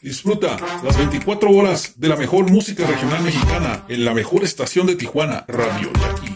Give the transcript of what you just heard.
Disfruta las 24 horas de la mejor música regional mexicana en la mejor estación de Tijuana, Radio Yaqui.